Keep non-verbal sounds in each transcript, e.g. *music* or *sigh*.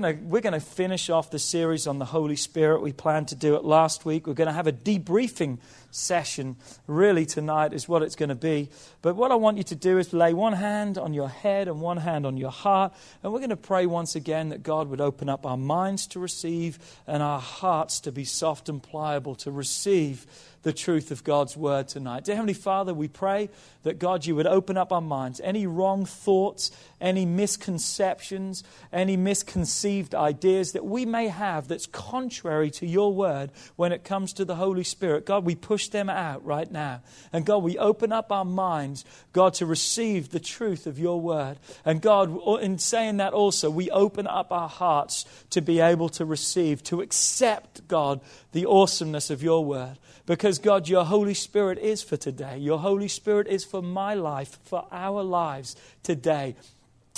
Going we're going to finish off the series on the Holy Spirit. We planned to do it last week. We're going to have a debriefing session really tonight is what it's going to be. But what I want you to do is lay one hand on your head and one hand on your heart, and we're going to pray once again that God would open up our minds to receive and our hearts to be soft and pliable to receive the truth of God's word tonight. Dear Heavenly Father, we pray that God, you would open up our minds. Any wrong thoughts, any misconceptions, any misconceived ideas that we may have that's contrary to your word when it comes to the Holy Spirit, God, we push them out right now. And God, we open up our minds, God, to receive the truth of your word. And God, in saying that also, we open up our hearts to be able to receive, to accept, God, the awesomeness of your word. Because, God, your Holy Spirit is for today. Your Holy Spirit is for my life, for our lives today.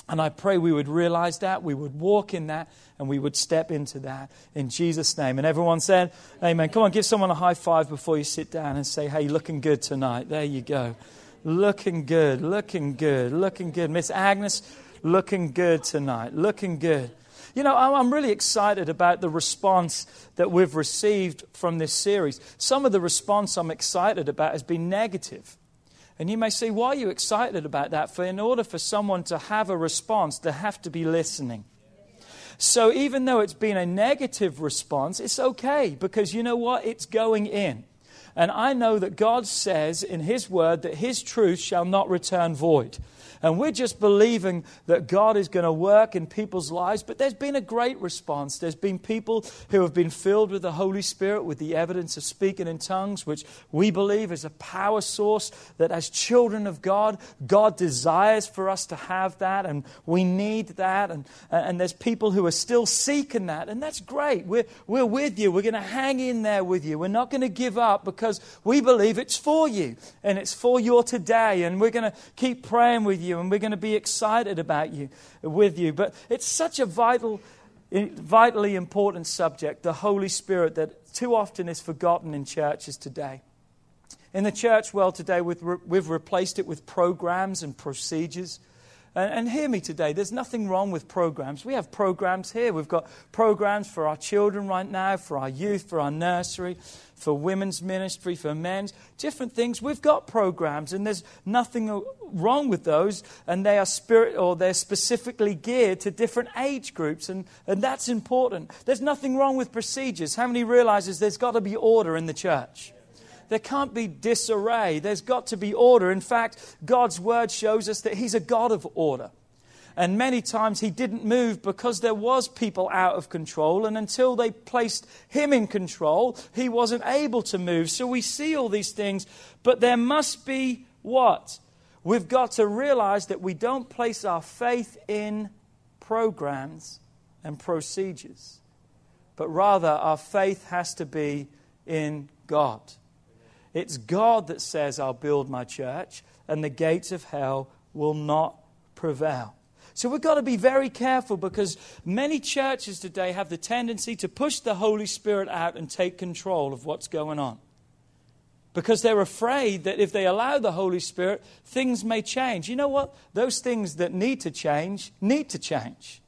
And I pray we would realize that, we would walk in that, and we would step into that in Jesus' name. And everyone said, Amen. Come on, give someone a high five before you sit down and say, Hey, looking good tonight. There you go. Looking good, looking good, looking good. Miss Agnes, looking good tonight. Looking good. You know, I'm really excited about the response that we've received from this series. Some of the response I'm excited about has been negative. And you may say, why are you excited about that? For in order for someone to have a response, they have to be listening. So even though it's been a negative response, it's okay because you know what? It's going in. And I know that God says in His word that His truth shall not return void. And we're just believing that God is going to work in people's lives. But there's been a great response. There's been people who have been filled with the Holy Spirit with the evidence of speaking in tongues, which we believe is a power source that as children of God, God desires for us to have that. And we need that. And, and there's people who are still seeking that. And that's great. We're, we're with you. We're going to hang in there with you. We're not going to give up because we believe it's for you and it's for your today. And we're going to keep praying with you and we're going to be excited about you with you. But it's such a vital, vitally important subject, the Holy Spirit, that too often is forgotten in churches today. In the church world today, we've, re- we've replaced it with programs and procedures. And, and hear me today, there's nothing wrong with programs. We have programs here. We've got programs for our children right now, for our youth, for our nursery, for women's ministry, for men's, different things. We've got programs, and there's nothing wrong with those, and they are spirit or they're specifically geared to different age groups, and, and that's important. There's nothing wrong with procedures. How many realizes there's got to be order in the church? There can't be disarray. There's got to be order. In fact, God's word shows us that He's a God of order. And many times he didn't move because there was people out of control. And until they placed him in control, he wasn't able to move. So we see all these things. But there must be what? We've got to realize that we don't place our faith in programs and procedures, but rather our faith has to be in God. It's God that says, I'll build my church, and the gates of hell will not prevail. So we've got to be very careful because many churches today have the tendency to push the Holy Spirit out and take control of what's going on. Because they're afraid that if they allow the Holy Spirit, things may change. You know what? Those things that need to change need to change.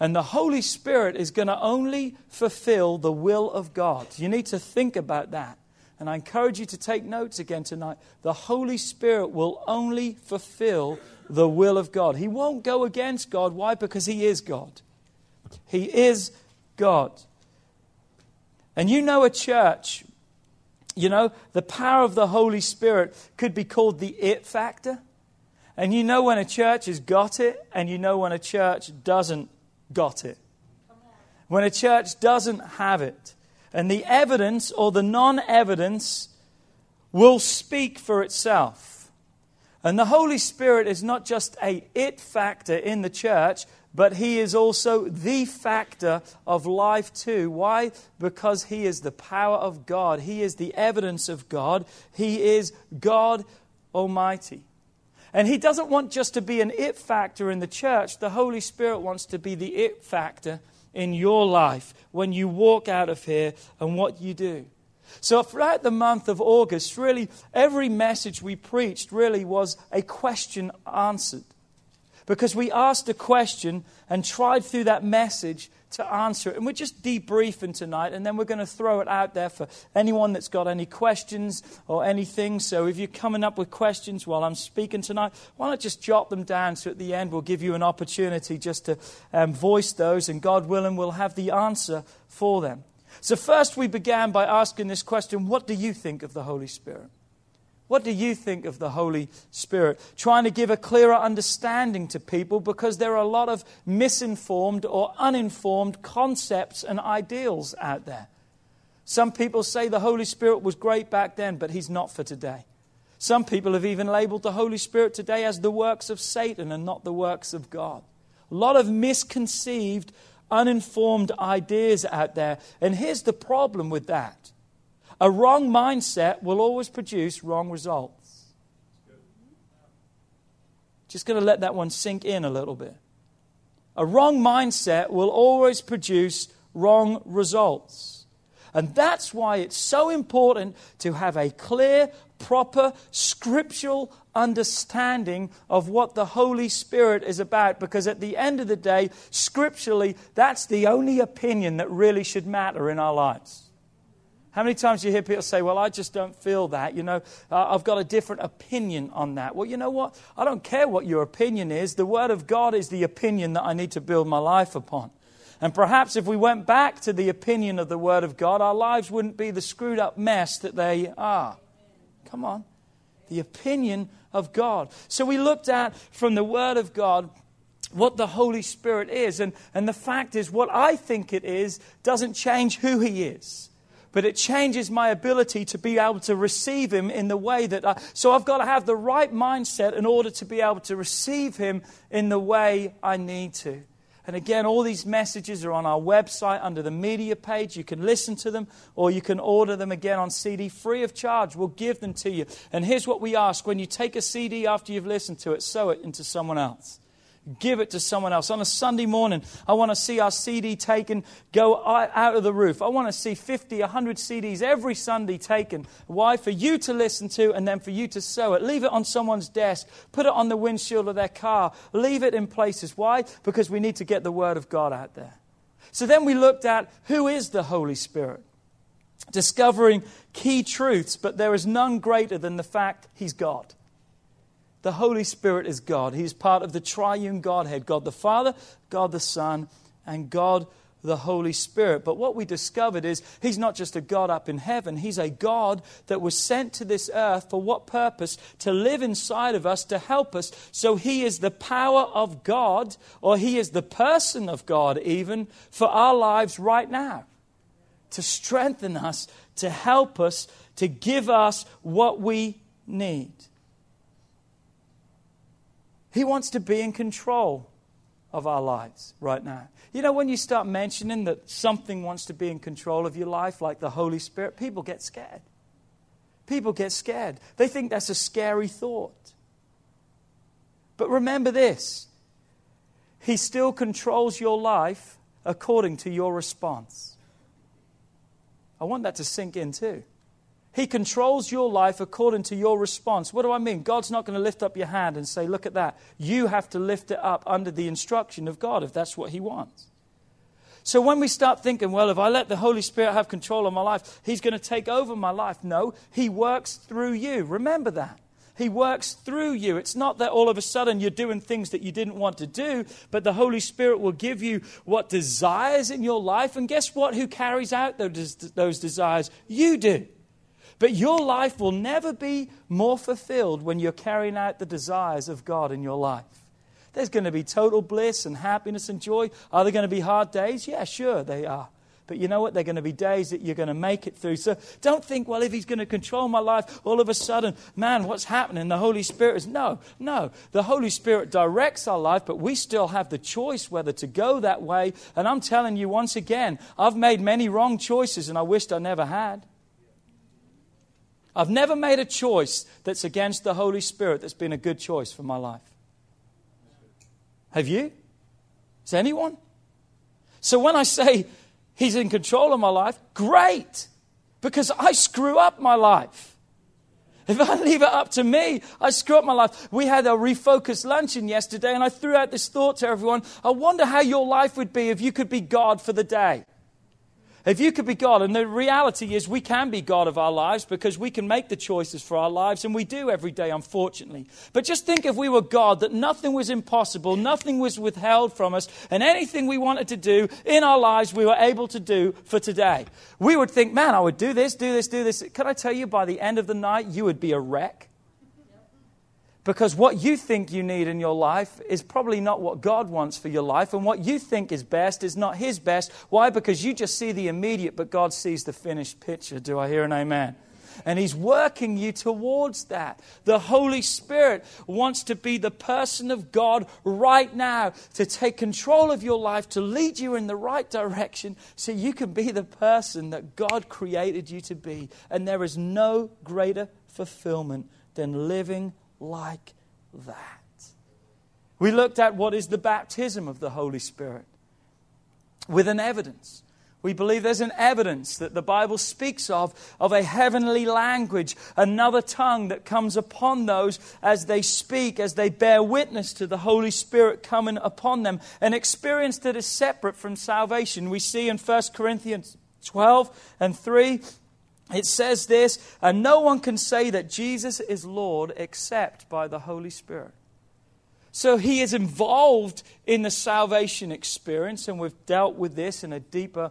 And the Holy Spirit is going to only fulfill the will of God. You need to think about that. And I encourage you to take notes again tonight. The Holy Spirit will only fulfill the will of God. He won't go against God. Why? Because He is God. He is God. And you know a church you know, the power of the Holy Spirit could be called the it factor. And you know when a church has got it, and you know when a church doesn't got it. When a church doesn't have it. And the evidence or the non evidence will speak for itself. And the Holy Spirit is not just a it factor in the church, but He is also the factor of life too. Why? Because He is the power of God, He is the evidence of God, He is God Almighty. And He doesn't want just to be an it factor in the church, the Holy Spirit wants to be the it factor in your life when you walk out of here and what you do. So, throughout the month of August, really, every message we preached really was a question answered. Because we asked a question and tried through that message to answer it. And we're just debriefing tonight, and then we're going to throw it out there for anyone that's got any questions or anything. So if you're coming up with questions while I'm speaking tonight, why not just jot them down so at the end we'll give you an opportunity just to um, voice those, and God willing, we'll have the answer for them. So, first, we began by asking this question What do you think of the Holy Spirit? What do you think of the Holy Spirit? Trying to give a clearer understanding to people because there are a lot of misinformed or uninformed concepts and ideals out there. Some people say the Holy Spirit was great back then, but he's not for today. Some people have even labeled the Holy Spirit today as the works of Satan and not the works of God. A lot of misconceived, uninformed ideas out there. And here's the problem with that a wrong mindset will always produce wrong results. Just going to let that one sink in a little bit. A wrong mindset will always produce wrong results. And that's why it's so important to have a clear, proper, scriptural understanding of what the Holy Spirit is about. Because at the end of the day, scripturally, that's the only opinion that really should matter in our lives. How many times do you hear people say, Well, I just don't feel that? You know, uh, I've got a different opinion on that. Well, you know what? I don't care what your opinion is. The Word of God is the opinion that I need to build my life upon. And perhaps if we went back to the opinion of the Word of God, our lives wouldn't be the screwed up mess that they are. Come on. The opinion of God. So we looked at from the Word of God what the Holy Spirit is. And, and the fact is, what I think it is doesn't change who He is but it changes my ability to be able to receive Him in the way that I. So I've got to have the right mindset in order to be able to receive Him in the way I need to. And again, all these messages are on our website under the media page. You can listen to them or you can order them again on CD free of charge. We'll give them to you. And here's what we ask when you take a CD after you've listened to it, sow it into someone else give it to someone else. On a Sunday morning, I want to see our CD taken go out of the roof. I want to see 50, 100 CDs every Sunday taken. Why? For you to listen to and then for you to sow it. Leave it on someone's desk. Put it on the windshield of their car. Leave it in places. Why? Because we need to get the Word of God out there. So then we looked at who is the Holy Spirit. Discovering key truths, but there is none greater than the fact He's God. The Holy Spirit is God. He's part of the triune Godhead God the Father, God the Son, and God the Holy Spirit. But what we discovered is He's not just a God up in heaven, He's a God that was sent to this earth for what purpose? To live inside of us, to help us. So He is the power of God, or He is the person of God, even for our lives right now. To strengthen us, to help us, to give us what we need. He wants to be in control of our lives right now. You know, when you start mentioning that something wants to be in control of your life, like the Holy Spirit, people get scared. People get scared. They think that's a scary thought. But remember this He still controls your life according to your response. I want that to sink in too. He controls your life according to your response. What do I mean? God's not going to lift up your hand and say, Look at that. You have to lift it up under the instruction of God if that's what He wants. So when we start thinking, well, if I let the Holy Spirit have control of my life, He's going to take over my life. No, He works through you. Remember that. He works through you. It's not that all of a sudden you're doing things that you didn't want to do, but the Holy Spirit will give you what desires in your life. And guess what? Who carries out those, desires? You do. But your life will never be more fulfilled when you're carrying out the desires of God in your life. There's going to be total bliss and happiness and joy. Are there going to be hard days? Yeah, sure, they are. But you know what? They're going to be days that you're going to make it through. So don't think, well, if he's going to control my life, all of a sudden, man, what's happening? The Holy Spirit is. No, no. The Holy Spirit directs our life, but we still have the choice whether to go that way. And I'm telling you once again, I've made many wrong choices and I wished I never had. I've never made a choice that's against the Holy Spirit that's been a good choice for my life. Have you? Is anyone? So when I say He's in control of my life, great, because I screw up my life. If I leave it up to me, I screw up my life. We had a refocused luncheon yesterday, and I threw out this thought to everyone. I wonder how your life would be if you could be God for the day. If you could be God, and the reality is we can be God of our lives because we can make the choices for our lives, and we do every day, unfortunately. But just think if we were God, that nothing was impossible, nothing was withheld from us, and anything we wanted to do in our lives we were able to do for today. We would think, man, I would do this, do this, do this. Can I tell you, by the end of the night, you would be a wreck? Because what you think you need in your life is probably not what God wants for your life, and what you think is best is not His best. Why? Because you just see the immediate, but God sees the finished picture. Do I hear an amen? And He's working you towards that. The Holy Spirit wants to be the person of God right now to take control of your life, to lead you in the right direction so you can be the person that God created you to be. And there is no greater fulfillment than living like that. We looked at what is the baptism of the Holy Spirit with an evidence. We believe there's an evidence that the Bible speaks of, of a heavenly language, another tongue that comes upon those as they speak, as they bear witness to the Holy Spirit coming upon them. An experience that is separate from salvation. We see in 1 Corinthians 12 and 3 it says this, and no one can say that Jesus is Lord except by the Holy Spirit. So he is involved in the salvation experience, and we've dealt with this in a deeper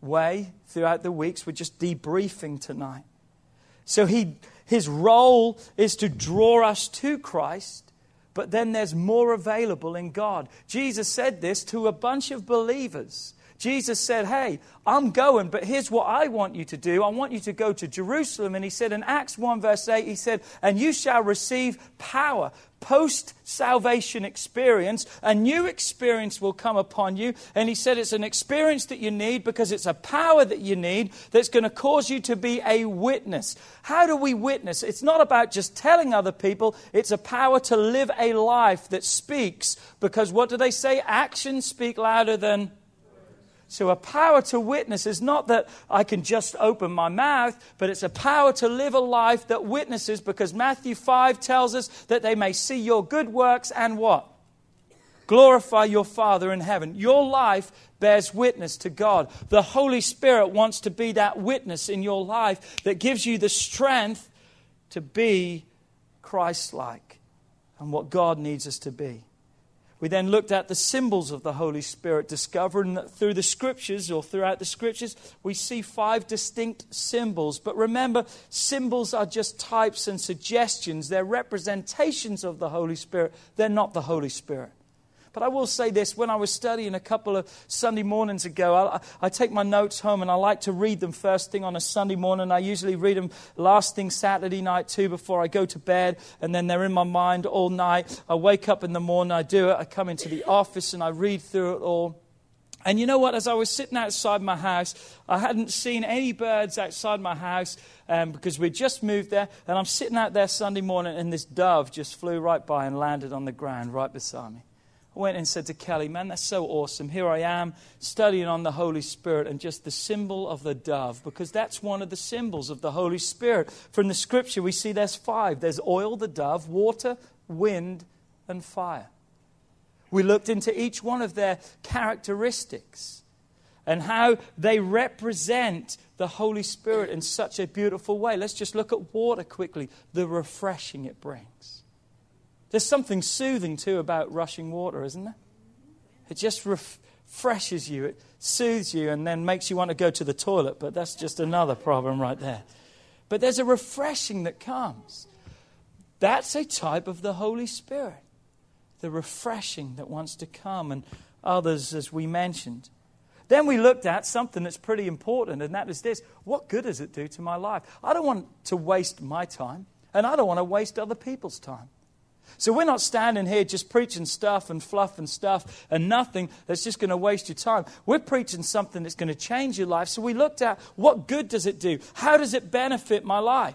way throughout the weeks. We're just debriefing tonight. So he, his role is to draw us to Christ, but then there's more available in God. Jesus said this to a bunch of believers Jesus said, Hey, I'm going, but here's what I want you to do. I want you to go to Jerusalem. And he said in Acts 1, verse 8, he said, And you shall receive power. Post salvation experience, a new experience will come upon you. And he said it's an experience that you need because it's a power that you need that's going to cause you to be a witness. How do we witness? It's not about just telling other people, it's a power to live a life that speaks because what do they say? Actions speak louder than so, a power to witness is not that I can just open my mouth, but it's a power to live a life that witnesses because Matthew 5 tells us that they may see your good works and what? Glorify your Father in heaven. Your life bears witness to God. The Holy Spirit wants to be that witness in your life that gives you the strength to be Christ like and what God needs us to be. We then looked at the symbols of the Holy Spirit, discovering that through the scriptures or throughout the scriptures, we see five distinct symbols. But remember, symbols are just types and suggestions, they're representations of the Holy Spirit, they're not the Holy Spirit. But I will say this when I was studying a couple of Sunday mornings ago, I, I, take my notes home and I like to read them first thing on a Sunday morning. I usually read them last thing Saturday night too before I go to bed, and then they're in my mind all night. I wake up in the morning, I do it, I come into the office and I read through it all. And you know what? As I was sitting outside my house, I hadn't seen any birds outside my house um, because we'd just moved there. And I'm sitting out there Sunday morning, and this dove just flew right by and landed on the ground right beside me. I went and said to Kelly, Man, that's so awesome. Here I am studying on the Holy Spirit and just the symbol of the dove, because that's one of the symbols of the Holy Spirit. From the scripture, we see there's five there's oil, the dove, water, wind, and fire. We looked into each one of their characteristics and how they represent the Holy Spirit in such a beautiful way. Let's just look at water quickly, the refreshing it brings. There's something soothing too about rushing water, isn't there? It just refreshes you, it soothes you, and then makes you want to go to the toilet, but that's just another problem right there. But there's a refreshing that comes. That's a type of the Holy Spirit, the refreshing that wants to come, and others, as we mentioned. Then we looked at something that's pretty important, and that is this what good does it do to my life? I don't want to waste my time, and I don't want to waste other people's time. So we're not standing here just preaching stuff and fluff and stuff and nothing that's just going to waste your time. We're preaching something that's going to change your life. So we looked at what good does it do? How does it benefit my life?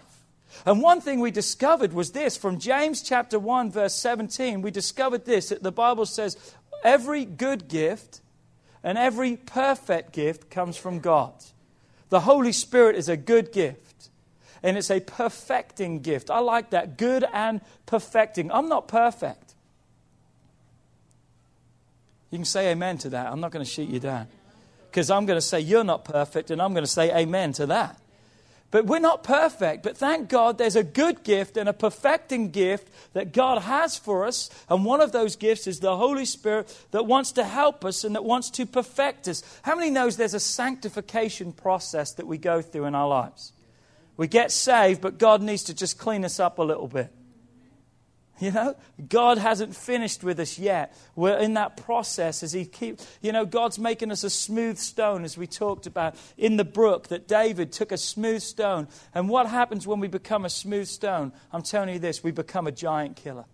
And one thing we discovered was this from James chapter 1 verse 17 we discovered this that the Bible says every good gift and every perfect gift comes from God. The Holy Spirit is a good gift, and it's a perfecting gift. I like that good and perfecting. I'm not perfect. You can say amen to that. I'm not going to shoot you down. Because I'm going to say you're not perfect, and I'm going to say amen to that. But we're not perfect. But thank God there's a good gift and a perfecting gift that God has for us. And one of those gifts is the Holy Spirit that wants to help us and that wants to perfect us. How many knows there's a sanctification process that we go through in our lives? We get saved, but God needs to just clean us up a little bit. You know, God hasn't finished with us yet. We're in that process as He keeps, you know, God's making us a smooth stone, as we talked about in the brook, that David took a smooth stone. And what happens when we become a smooth stone? I'm telling you this we become a giant killer.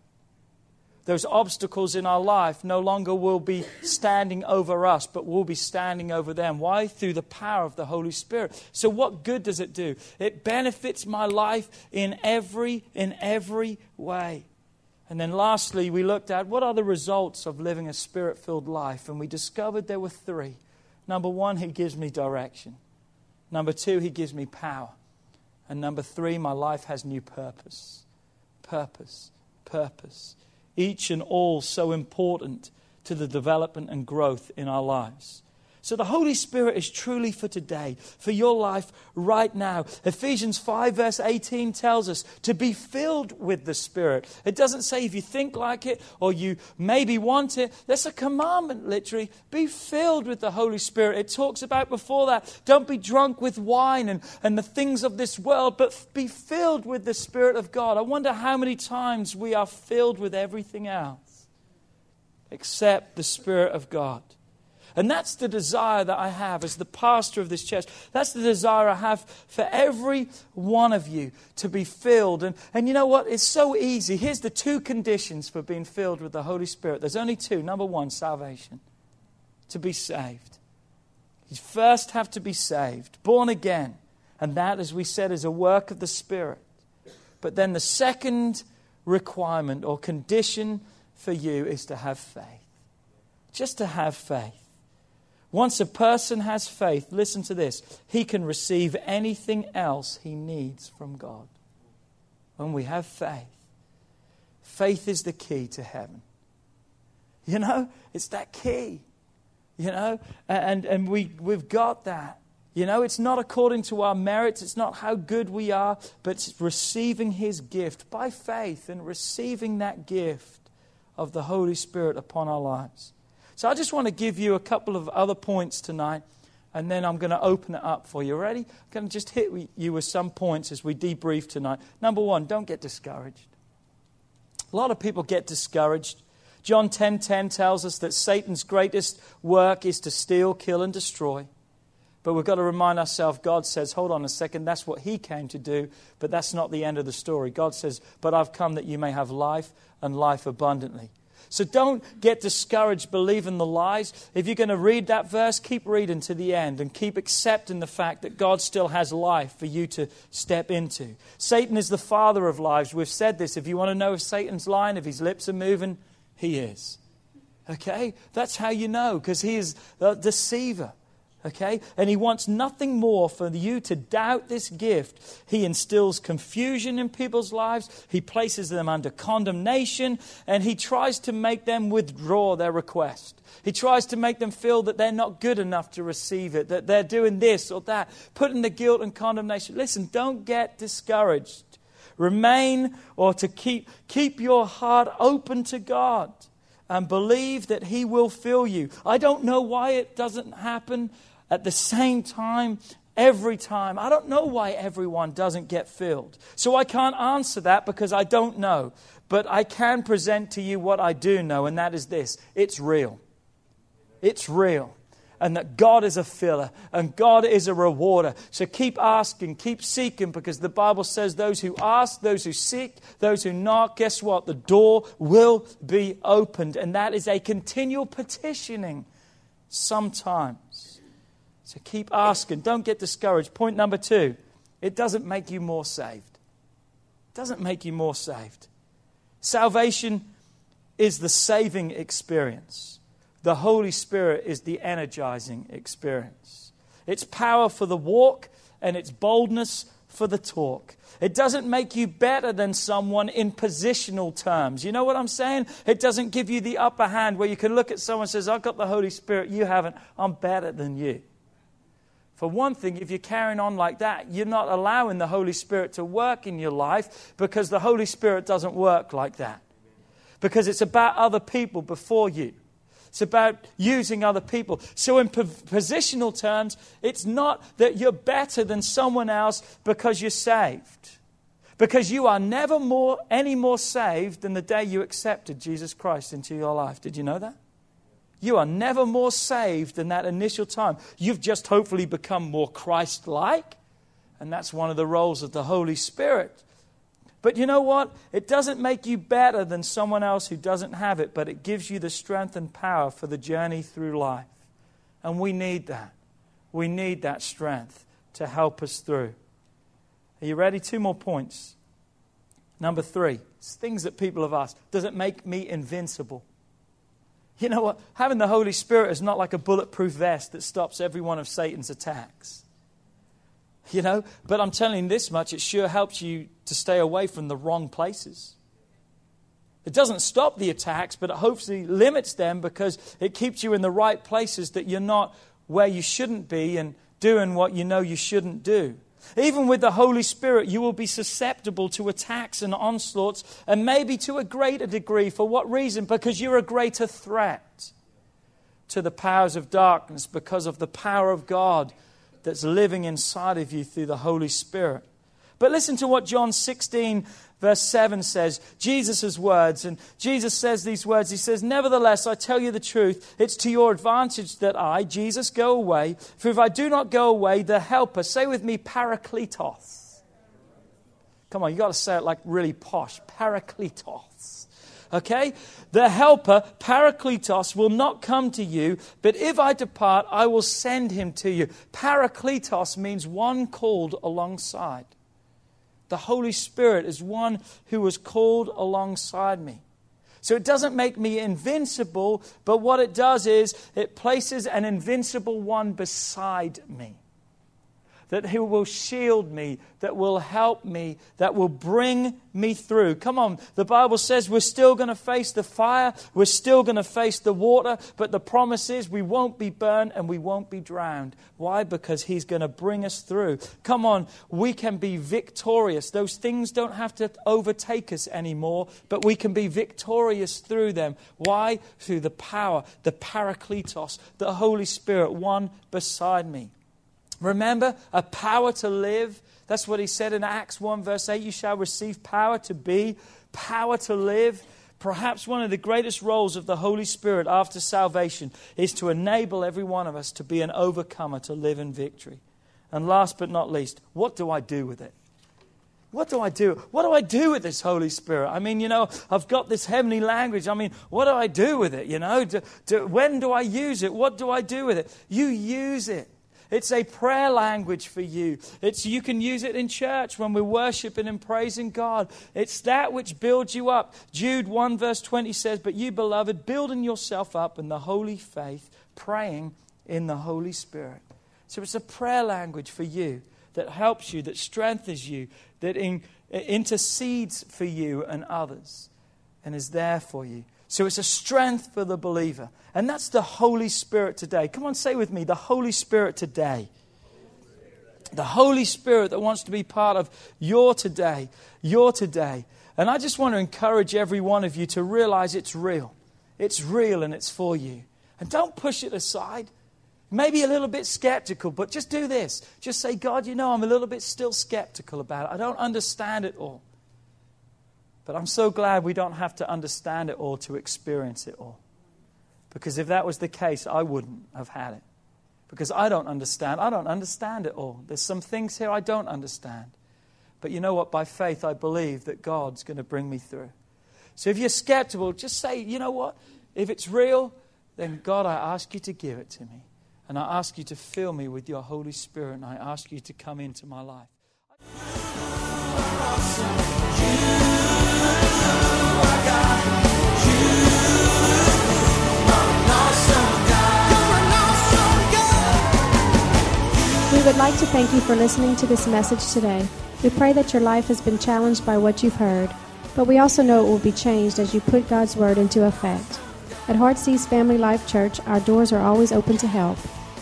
Those obstacles in our life no longer will be standing over us, but will be standing over them. Why? Through the power of the Holy Spirit. So, what good does it do? It benefits my life in every, in every way. And then lastly, we looked at what are the results of living a spirit filled life, and we discovered there were three. Number one, he gives me direction. Number two, he gives me power. And number three, my life has new purpose. Purpose, purpose. Each and all so important to the development and growth in our lives. So the Holy Spirit is truly for today, for your life right now. Ephesians 5, verse 18 tells us to be filled with the Spirit. It doesn't say if you think like it or you maybe want it. That's a commandment, literally. Be filled with the Holy Spirit. It talks about before that, don't be drunk with wine and, and the things of this world, but be filled with the Spirit of God. I wonder how many times we are filled with everything else except the Spirit of God. And that's the desire that I have as the pastor of this church. That's the desire I have for every one of you to be filled. And, and you know what? It's so easy. Here's the two conditions for being filled with the Holy Spirit. There's only two. Number one, salvation, to be saved. You first have to be saved, born again. And that, as we said, is a work of the Spirit. But then the second requirement or condition for you is to have faith. Just to have faith. Once a person has faith, listen to this, he can receive anything else he needs from God. When we have faith, faith is the key to heaven. You know, it's that key. You know, and, and we, we've got that. You know, it's not according to our merits, it's not how good we are, but receiving His gift by faith and receiving that gift of the Holy Spirit upon our lives. So I just want to give you a couple of other points tonight, and then I'm going to open it up for you. Ready? I'm going to just hit you with some points as we debrief tonight. Number one, don't get discouraged. A lot of people get discouraged. John 10:10 10, 10 tells us that Satan's greatest work is to steal, kill, and destroy. But we've got to remind ourselves God says, hold on a second, that's what he came to do, but that's not the end of the story. God says, but I've come that you may have life and life abundantly. So don't get discouraged believing the lies. If you're going to read that verse, keep reading to the end and keep accepting the fact that God still has life for you to step into. Satan is the father of lies. We've said this. If you want to know if Satan's lying, if his lips are moving, he is. Okay? That's how you know, because he is the deceiver. Okay? And he wants nothing more for you to doubt this gift. He instills confusion in people's lives, he places them under condemnation, and he tries to make them withdraw their request. He tries to make them feel that they're not good enough to receive it, that they're doing this or that, putting the guilt and condemnation. Listen, don't get discouraged. Remain or to keep, keep your heart open to God and believe that He will fill you. I don't know why it doesn't happen at the same time every time. I don't know why everyone doesn't get filled. So I can't answer that because I don't know. But I can present to you what I do know, and that is this it's real. It's real. And that God is a filler and God is a rewarder. So keep asking, keep seeking, because the Bible says those who ask, those who seek, those who knock, guess what? The door will be opened. And that is a continual petitioning sometimes. So keep asking. Don't get discouraged. Point number two it doesn't make you more saved. It doesn't make you more saved. Salvation is the saving experience, the Holy Spirit is the energizing experience. It's power for the walk and it's boldness for the talk. It doesn't make you better than someone in positional terms. You know what I'm saying? It doesn't give you the upper hand where you can look at someone and says, I've got the Holy Spirit, you haven't. I'm better than you. For one thing, if you're carrying on like that, you're not allowing the Holy Spirit to work in your life because the Holy Spirit doesn't work like that. Because it's about other people before you. It's about using other people. So, in positional terms, it's not that you're better than someone else because you're saved. Because you are never more, any more saved than the day you accepted Jesus Christ into your life. Did you know that? You are never more saved than that initial time. You've just hopefully become more Christ like, and that's one of the roles of the Holy Spirit. But you know what? It doesn't make you better than someone else who doesn't have it, but it gives you the strength and power for the journey through life. And we need that. We need that strength to help us through. Are you ready? Two more points. Number three, it's things that people have asked. Does it make me invincible? *laughs* You know what? Having the Holy Spirit is not like a bulletproof vest that stops every one of Satan's attacks. You know, but I'm telling you this much, it sure helps you to stay away from the wrong places. It doesn't stop the attacks, but it hopefully limits them because it keeps you in the right places that you're not where you shouldn't be and doing what you know you shouldn't do. Even with the Holy Spirit, you will be susceptible to attacks and onslaughts, and maybe to a greater degree. For what reason? Because you're a greater threat to the powers of darkness because of the power of God that's living inside of you through the Holy Spirit. But listen to what John 16, verse 7 says Jesus' words. And Jesus says these words He says, Nevertheless, I tell you the truth, it's to your advantage that I, Jesus, go away. For if I do not go away, the Helper, say with me, Parakletos. Come on, you got to say it like really posh. Parakletos. Okay? The Helper, Parakletos, will not come to you, but if I depart, I will send him to you. Parakletos means one called alongside. The Holy Spirit is one who was called alongside me. So it doesn't make me invincible, but what it does is it places an invincible one beside me that He will shield me, that will help me, that will bring me through. Come on, the Bible says we're still going to face the fire, we're still going to face the water, but the promise is we won't be burned and we won't be drowned. Why? Because He's going to bring us through. Come on, we can be victorious. Those things don't have to overtake us anymore, but we can be victorious through them. Why? Through the power, the Parakletos, the Holy Spirit, one beside me. Remember, a power to live. That's what he said in Acts 1, verse 8. You shall receive power to be, power to live. Perhaps one of the greatest roles of the Holy Spirit after salvation is to enable every one of us to be an overcomer, to live in victory. And last but not least, what do I do with it? What do I do? What do I do with this Holy Spirit? I mean, you know, I've got this heavenly language. I mean, what do I do with it? You know, do, do, when do I use it? What do I do with it? You use it. It's a prayer language for you. It's, you can use it in church when we're worshiping and praising God. It's that which builds you up. Jude 1, verse 20 says, But you, beloved, building yourself up in the holy faith, praying in the Holy Spirit. So it's a prayer language for you that helps you, that strengthens you, that in, intercedes for you and others, and is there for you. So it's a strength for the believer. And that's the Holy Spirit today. Come on, say with me the Holy Spirit today. The Holy Spirit that wants to be part of your today, your today. And I just want to encourage every one of you to realize it's real. It's real and it's for you. And don't push it aside. Maybe a little bit skeptical, but just do this. Just say, God, you know, I'm a little bit still skeptical about it. I don't understand it all. But I'm so glad we don't have to understand it all to experience it all. Because if that was the case, I wouldn't have had it. Because I don't understand. I don't understand it all. There's some things here I don't understand. But you know what? By faith, I believe that God's going to bring me through. So if you're skeptical, just say, you know what? If it's real, then God, I ask you to give it to me. And I ask you to fill me with your Holy Spirit. And I ask you to come into my life. We would like to thank you for listening to this message today. We pray that your life has been challenged by what you've heard, but we also know it will be changed as you put God's Word into effect. At Heartsease Family Life Church, our doors are always open to help.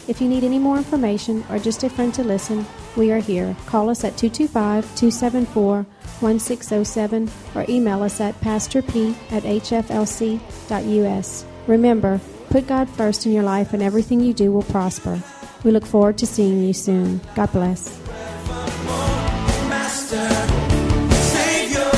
If you need any more information or just a friend to listen, we are here. Call us at 225 274 1607 or email us at pastorp at hflc.us. Remember, put God first in your life and everything you do will prosper. We look forward to seeing you soon. God bless. Master, Savior,